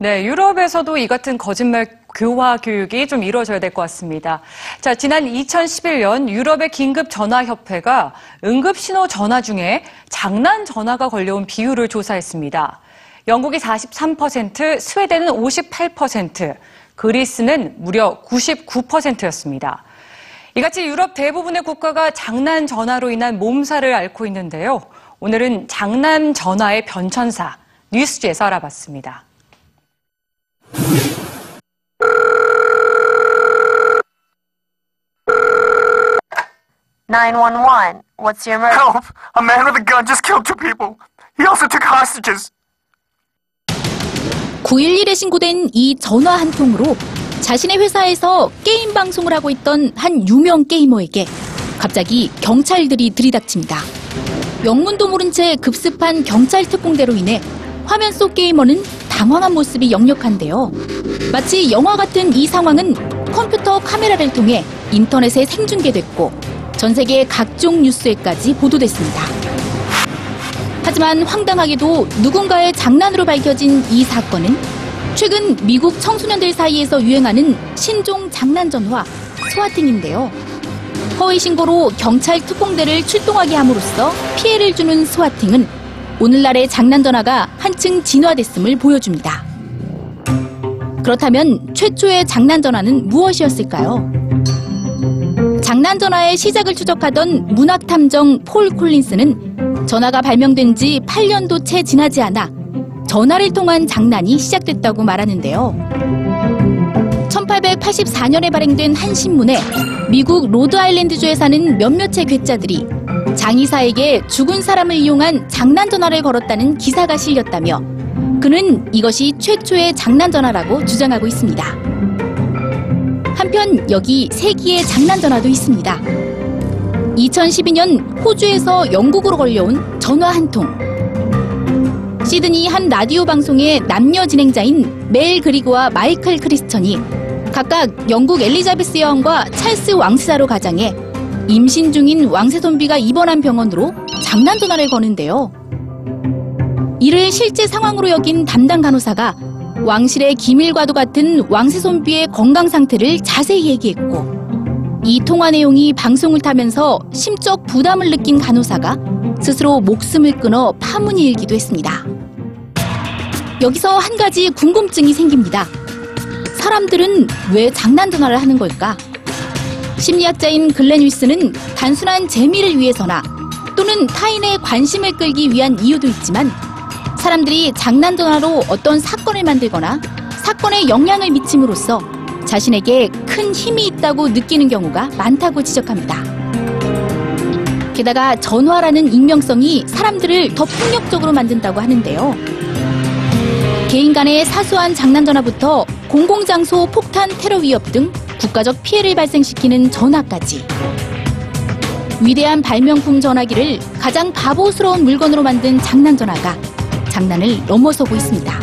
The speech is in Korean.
네, 유럽에서도 이 같은 거짓말 교화 교육이 좀 이루어져야 될 것 같습니다. 자, 지난 2011년 유럽의 긴급 전화 협회가 응급 신호 전화 중에 장난 전화가 걸려온 비율을 조사했습니다. 영국이 43%, 스웨덴은 58%, 그리스는 무려 99%였습니다. 이같이 유럽 대부분의 국가가 장난 전화로 인한 몸살을 앓고 있는데요. 오늘은 장난 전화의 변천사 뉴스지에서 알아봤습니다. Nine one one. What's your emergency? Help! A man with a gun just killed two people. He also took hostages. 911에 신고된 이 전화 한 통으로 자신의 회사에서 게임 방송을 하고 있던 한 유명 게이머에게 갑자기 경찰들이 들이닥칩니다. 영문도 모른 채 급습한 경찰 특공대로 인해 화면 속 게이머는 당황한 모습이 역력한데요. 마치 영화 같은 이 상황은 컴퓨터 카메라를 통해 인터넷에 생중계됐고 전 세계 각종 뉴스에까지 보도됐습니다. 하지만 황당하게도 누군가의 장난으로 밝혀진 이 사건은 최근 미국 청소년들 사이에서 유행하는 신종 장난 전화 스와팅인데요. 허위 신고로 경찰 특공대를 출동하게 함으로써 피해를 주는 스와팅은 오늘날의 장난 전화가 한층 진화됐음을 보여줍니다. 그렇다면 최초의 장난 전화는 무엇이었을까요? 장난 전화의 시작을 추적하던 문학 탐정 폴 콜린스는 전화가 발명된 지 8년도 채 지나지 않아 전화를 통한 장난이 시작됐다고 말하는데요. 1884년에 발행된 한 신문에 미국 로드아일랜드주에 사는 몇몇의 괴짜들이 장의사에게 죽은 사람을 이용한 장난 전화를 걸었다는 기사가 실렸다며 그는 이것이 최초의 장난 전화라고 주장하고 있습니다. 한편 여기 세기의 장난 전화도 있습니다. 2012년 호주에서 영국으로 걸려온 전화 한 통. 시드니 한 라디오 방송의 남녀 진행자인 멜 그리고와 마이클 크리스천이 각각 영국 엘리자베스 여왕과 찰스 왕세자로 가장해 임신 중인 왕세 손비가 입원한 병원으로 장난 전화를 거는데요. 이를 실제 상황으로 여긴 담당 간호사가 왕실의 기밀과도 같은 왕세 손비의 건강 상태를 자세히 얘기했고 이 통화 내용이 방송을 타면서 심적 부담을 느낀 간호사가 스스로 목숨을 끊어 파문이 일기도 했습니다. 여기서 한 가지 궁금증이 생깁니다. 사람들은 왜 장난 전화를 하는 걸까? 심리학자인 글렌 윌스는 단순한 재미를 위해서나 또는 타인의 관심을 끌기 위한 이유도 있지만 사람들이 장난 전화로 어떤 사건을 만들거나 사건에 영향을 미침으로써 자신에게 큰 힘이 있다고 느끼는 경우가 많다고 지적합니다. 게다가 전화라는 익명성이 사람들을 더 폭력적으로 만든다고 하는데요. 개인 간의 사소한 장난 전화부터 공공장소 폭탄 테러 위협 등 국가적 피해를 발생시키는 전화까지 위대한 발명품 전화기를 가장 바보스러운 물건으로 만든 장난 전화가 장난을 넘어서고 있습니다.